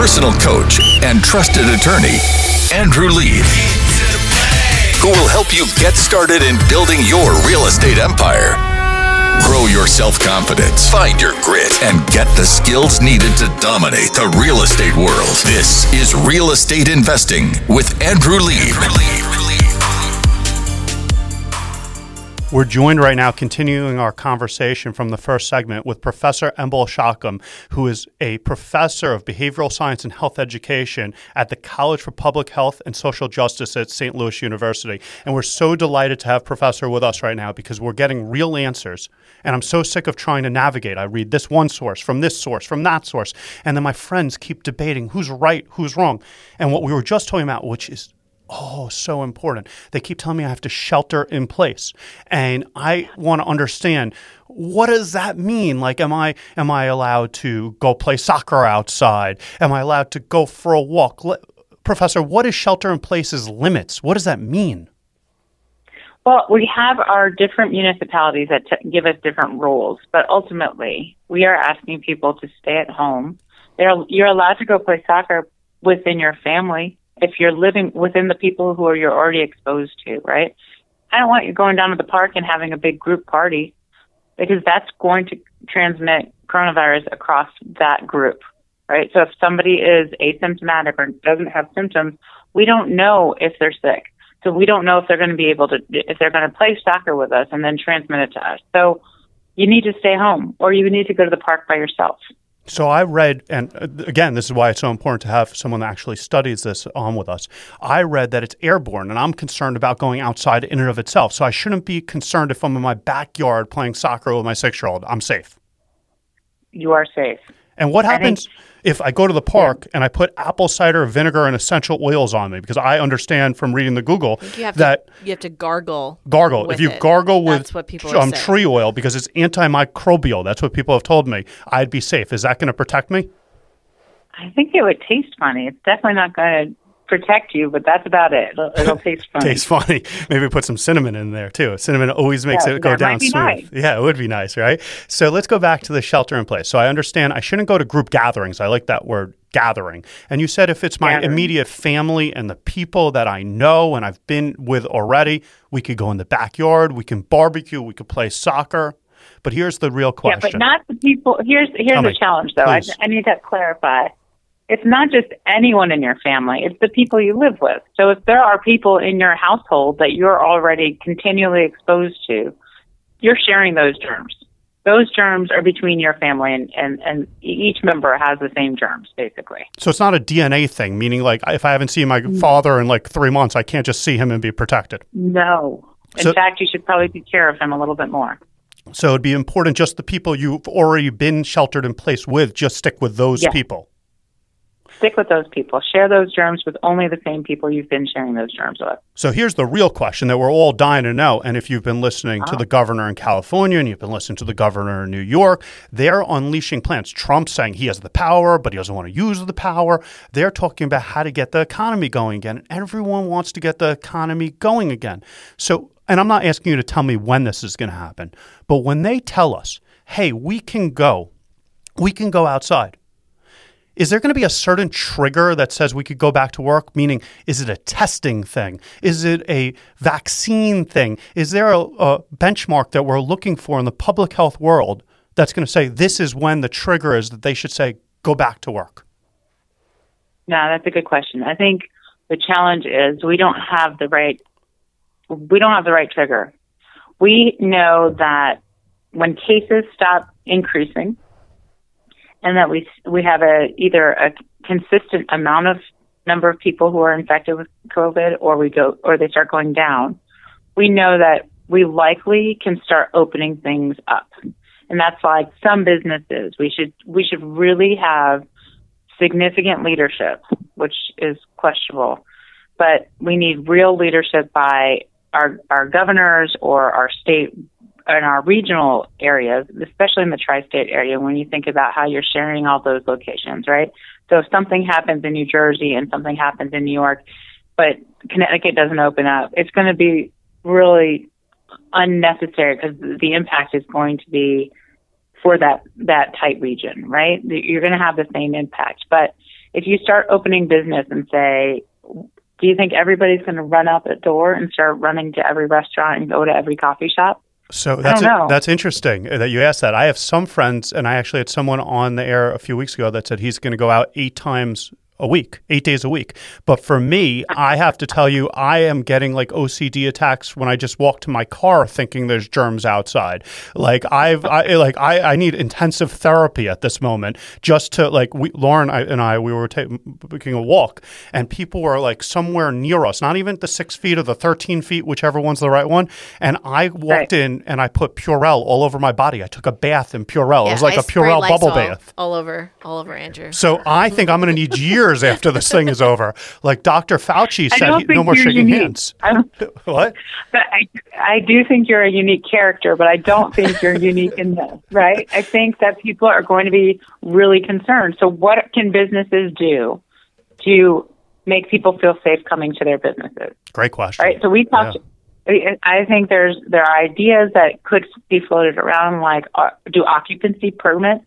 personal coach and trusted attorney, Andrew Lieb, who will help you get started in building your real estate empire. Grow your self confidence, find your grit, and get the skills needed to dominate the real estate world. This is Real Estate Investing with Andrew Lieb. We're joined right now, continuing our conversation from the first segment with Professor Enbal Shacham, who is a professor of behavioral science and health education at the College for Public Health and Social Justice at St. Louis University. And we're so delighted to have Professor with us right now because we're getting real answers. And I'm so sick of trying to navigate. I read this one source, from this source, from that source. And then my friends keep debating who's right, who's wrong. And what we were just talking about, which is oh, so important. They keep telling me I have to shelter in place. And I want to understand what does that mean? Like am I am I allowed to go play soccer outside? Am I allowed to go for a walk? Le- Professor, what is shelter in place's limits? What does that mean? Well, we have our different municipalities that t- give us different rules, but ultimately, we are asking people to stay at home. They're, you're allowed to go play soccer within your family if you're living within the people who are you're already exposed to, right? I don't want you going down to the park and having a big group party because that's going to transmit coronavirus across that group, right? So if somebody is asymptomatic or doesn't have symptoms, we don't know if they're sick. So we don't know if they're going to be able to, if they're going to play soccer with us and then transmit it to us. So you need to stay home or you need to go to the park by yourself. So I read, and uh, again, this is why it's so important to have someone that actually studies this on with us. I read that it's airborne, and I'm concerned about going outside in and of itself. So I shouldn't be concerned if I'm in my backyard playing soccer with my six year old. I'm safe. You are safe. And what happens if I go to the park yeah. and I put apple cider vinegar and essential oils on me? Because I understand from reading the Google you that to, you have to gargle. Gargle. If you it. gargle with what people um, tree oil because it's antimicrobial. That's what people have told me. I'd be safe. Is that going to protect me? I think it would taste funny. It's definitely not going to protect you, but that's about it. It'll, it'll taste funny. Tastes funny. Maybe put some cinnamon in there too. Cinnamon always makes yeah, it go down smooth. Nice. Yeah, it would be nice, right? So let's go back to the shelter in place. So I understand I shouldn't go to group gatherings. I like that word gathering. And you said if it's my gathering. immediate family and the people that I know and I've been with already, we could go in the backyard, we can barbecue, we could play soccer. But here's the real question. Yeah, but not the people. Here's here's the challenge, though. I, I need to clarify it's not just anyone in your family, it's the people you live with. So if there are people in your household that you're already continually exposed to, you're sharing those germs. Those germs are between your family and, and, and each member has the same germs, basically. So it's not a DNA thing, meaning like if I haven't seen my mm. father in like three months, I can't just see him and be protected. No. In so, fact, you should probably take care of him a little bit more. So it'd be important just the people you've already been sheltered in place with, just stick with those yes. people stick with those people. Share those germs with only the same people you've been sharing those germs with. So here's the real question that we're all dying to know. And if you've been listening to ah. the governor in California and you've been listening to the governor in New York, they're unleashing plans. Trump's saying he has the power, but he doesn't want to use the power. They're talking about how to get the economy going again. Everyone wants to get the economy going again. So, and I'm not asking you to tell me when this is going to happen, but when they tell us, hey, we can go, we can go outside is there going to be a certain trigger that says we could go back to work? Meaning, is it a testing thing? Is it a vaccine thing? Is there a, a benchmark that we're looking for in the public health world that's going to say this is when the trigger is that they should say go back to work? Yeah, that's a good question. I think the challenge is we don't have the right we don't have the right trigger. We know that when cases stop increasing, and that we we have a either a consistent amount of number of people who are infected with COVID, or we go or they start going down, we know that we likely can start opening things up, and that's like some businesses. We should we should really have significant leadership, which is questionable, but we need real leadership by our our governors or our state in our regional areas, especially in the tri-state area, when you think about how you're sharing all those locations, right? So if something happens in New Jersey and something happens in New York, but Connecticut doesn't open up, it's going to be really unnecessary because the impact is going to be for that that tight region, right? You're going to have the same impact, but if you start opening business and say, do you think everybody's going to run out the door and start running to every restaurant and go to every coffee shop? So that's that's interesting uh, that you asked that. I have some friends, and I actually had someone on the air a few weeks ago that said he's going to go out eight times a week, eight days a week. But for me, I have to tell you, I am getting like OCD attacks when I just walk to my car thinking there's germs outside. Like I've, I, like I, I need intensive therapy at this moment just to like we, Lauren and I, we were taking a walk and people were like somewhere near us, not even the six feet or the 13 feet, whichever one's the right one. And I walked right. in and I put Purell all over my body. I took a bath in Purell. Yeah, it was like I a Purell bubble bath. All over, all over Andrew. So I think I'm going to need years years after this thing is over. Like Dr. Fauci said, he, no more shaking unique. hands. what? But I, I do think you're a unique character, but I don't think you're unique in this, right? I think that people are going to be really concerned. So, what can businesses do to make people feel safe coming to their businesses? Great question. Right. So we talked. Yeah. I think there's there are ideas that could be floated around, like uh, do occupancy permits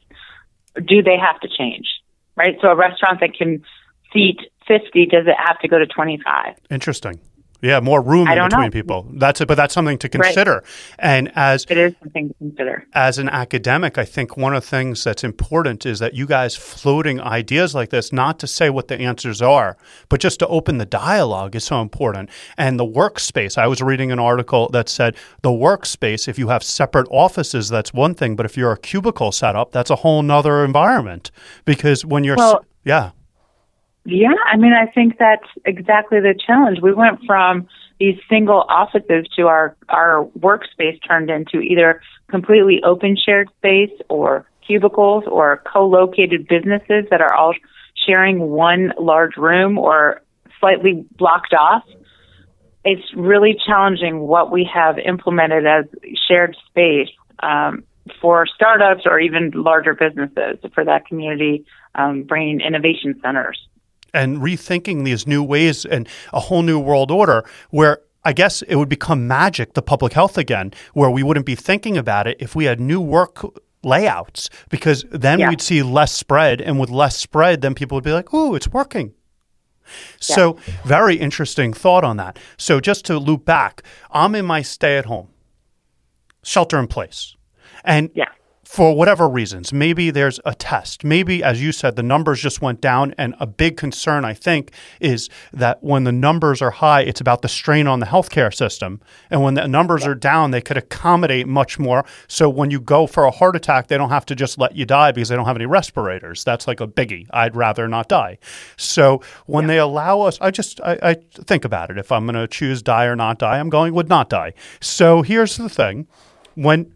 do they have to change? Right? So a restaurant that can seat 50, does it have to go to 25? Interesting. Yeah, more room in between know. people. That's it, but that's something to consider. Right. And as it is something to consider. As an academic, I think one of the things that's important is that you guys floating ideas like this, not to say what the answers are, but just to open the dialogue is so important. And the workspace, I was reading an article that said the workspace, if you have separate offices, that's one thing, but if you're a cubicle setup, that's a whole nother environment. Because when you're well, yeah. Yeah, I mean, I think that's exactly the challenge. We went from these single offices to our our workspace turned into either completely open shared space or cubicles or co-located businesses that are all sharing one large room or slightly blocked off. It's really challenging what we have implemented as shared space um, for startups or even larger businesses for that community, um, bringing innovation centers and rethinking these new ways and a whole new world order where I guess it would become magic, the public health again, where we wouldn't be thinking about it if we had new work layouts, because then yeah. we'd see less spread. And with less spread, then people would be like, oh, it's working. So, yeah. very interesting thought on that. So, just to loop back, I'm in my stay at home, shelter in place. And yeah for whatever reasons. Maybe there's a test. Maybe, as you said, the numbers just went down. And a big concern, I think, is that when the numbers are high, it's about the strain on the healthcare system. And when the numbers are down, they could accommodate much more. So when you go for a heart attack, they don't have to just let you die because they don't have any respirators. That's like a biggie. I'd rather not die. So when yeah. they allow us, I just I, I think about it. If I'm going to choose die or not die, I'm going with not die. So here's the thing when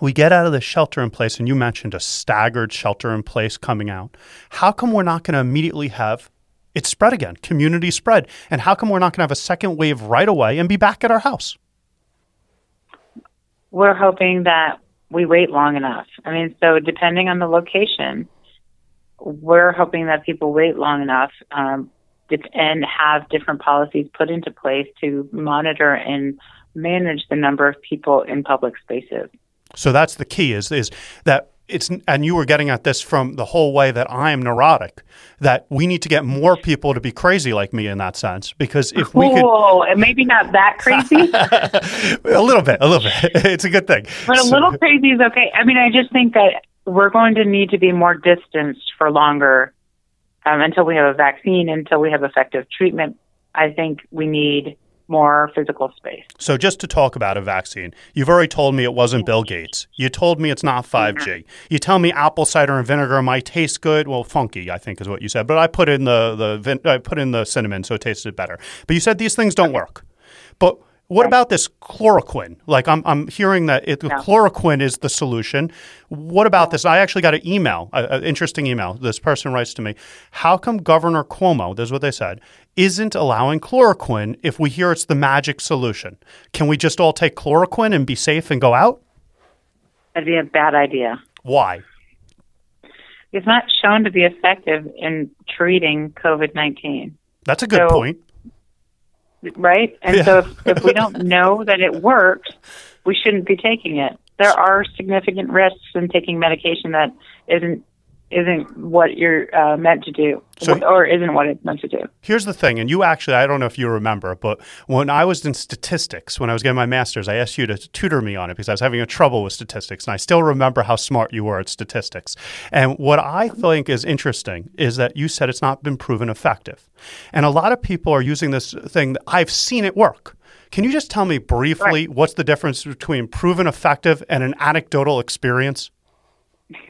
we get out of the shelter in place, and you mentioned a staggered shelter in place coming out. How come we're not going to immediately have it spread again, community spread? And how come we're not going to have a second wave right away and be back at our house? We're hoping that we wait long enough. I mean, so depending on the location, we're hoping that people wait long enough um, and have different policies put into place to monitor and manage the number of people in public spaces. So that's the key is is that it's and you were getting at this from the whole way that I am neurotic that we need to get more people to be crazy like me in that sense because if we could and maybe not that crazy. A little bit a little bit. It's a good thing. But so, a little crazy is okay. I mean I just think that we're going to need to be more distanced for longer um, until we have a vaccine until we have effective treatment. I think we need more physical space. So, just to talk about a vaccine, you've already told me it wasn't Bill Gates. You told me it's not 5G. Mm-hmm. You tell me apple cider and vinegar might taste good. Well, funky, I think is what you said. But I put in the the I put in the cinnamon, so it tasted better. But you said these things don't work. But what about this chloroquine? Like I'm, I'm hearing that it, chloroquine is the solution. What about this? I actually got an email, an interesting email. This person writes to me, "How come Governor Cuomo, this is what they said, isn't allowing chloroquine if we hear it's the magic solution? Can we just all take chloroquine and be safe and go out?" That'd be a bad idea. Why? It's not shown to be effective in treating COVID nineteen. That's a good so, point right? And yeah. so if, if we don't know that it works, we shouldn't be taking it. There are significant risks in taking medication that isn't isn't what you're uh, meant to do, So- or isn't what it's meant to do. Here's the thing, and you actually, I don't know if you remember, but when I was in statistics, when I was getting my master's, I asked you to tutor me on it because I was having a trouble with statistics. And I still remember how smart you were at statistics. And what I think is interesting is that you said it's not been proven effective. And a lot of people are using this thing, I've seen it work. Can you just tell me briefly what's the difference between proven effective and an anecdotal experience?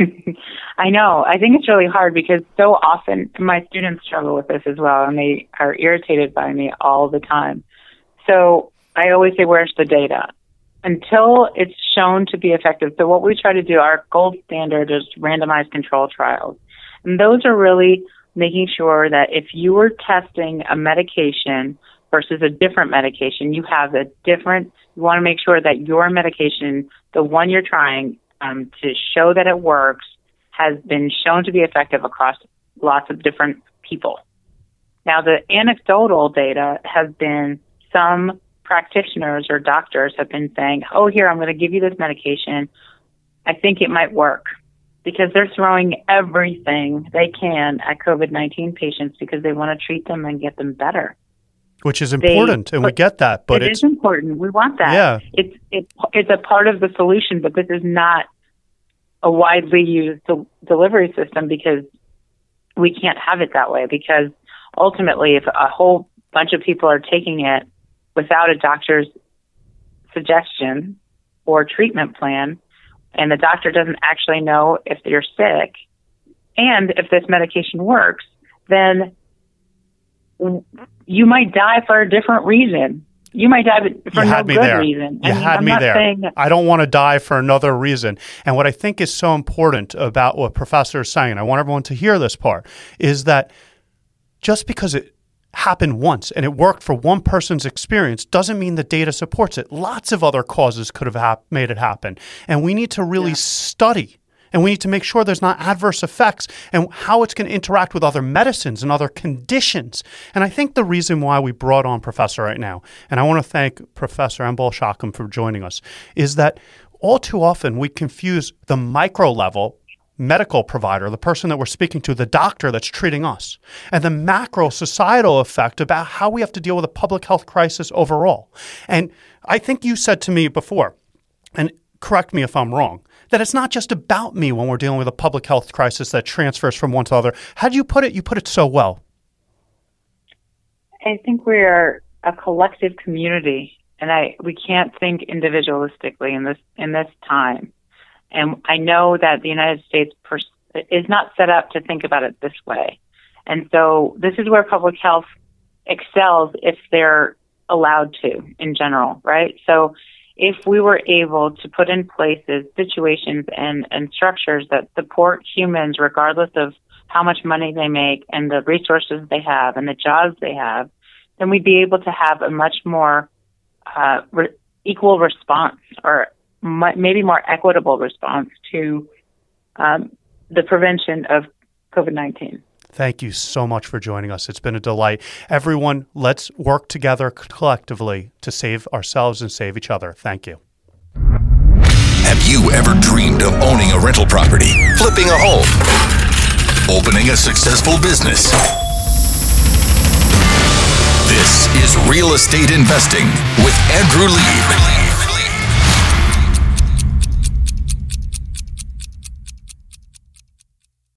I know. I think it's really hard because so often my students struggle with this as well, and they are irritated by me all the time. So I always say, where's the data? Until it's shown to be effective. So what we try to do, our gold standard is randomized control trials. And those are really making sure that if you were testing a medication versus a different medication, you have a different, you want to make sure that your medication, the one you're trying um, to show that it works, has been shown to be effective across lots of different people. Now, the anecdotal data has been some practitioners or doctors have been saying, oh, here, I'm going to give you this medication. I think it might work because they're throwing everything they can at COVID 19 patients because they want to treat them and get them better. Which is important, and we get that, but it it's is important. We want that. Yeah. It's it's it's a part of the solution, but this is not a widely used del- delivery system because we can't have it that way. Because ultimately, if a whole bunch of people are taking it without a doctor's suggestion or treatment plan, and the doctor doesn't actually know if you're sick and if this medication works, then you might die for a different reason. You might die for you no had me good there. reason. You I mean, had I'm me not there. saying I don't want to die for another reason. And what I think is so important about what Professor is saying, and I want everyone to hear this part, is that just because it happened once and it worked for one person's experience doesn't mean the data supports it. Lots of other causes could have hap- made it happen. And we need to really study and we need to make sure there's not adverse effects and how it's going to interact with other medicines and other conditions. And I think the reason why we brought on Professor right now, and I want to thank Professor Enbal Shacham for joining us, is that all too often we confuse the micro level medical provider, the person that we're speaking to, the doctor that's treating us, and the macro societal effect about how we have to deal with a public health crisis overall. And I think you said to me before, and correct me if I'm wrong, that it's not just about me when we're dealing with a public health crisis that transfers from one to the other. How do you put it? You put it so well. I think we are a collective community, and I we can't think individualistically in this in this time. And I know that the United States pers- is not set up to think about it this way. And so this is where public health excels if they're allowed to in general, right? So if we were able to put in places situations and, and structures that support humans regardless of how much money they make and the resources they have and the jobs they have, then we'd be able to have a much more uh, re- equal response or maybe more equitable response to um, the prevention of COVID 19. Thank you so much for joining us. It's been a delight. Everyone, let's work together collectively to save ourselves and save each other. Thank you. Have you ever dreamed of owning a rental property, flipping a home, opening a successful business? This is Real Estate Investing with Andrew Lieb.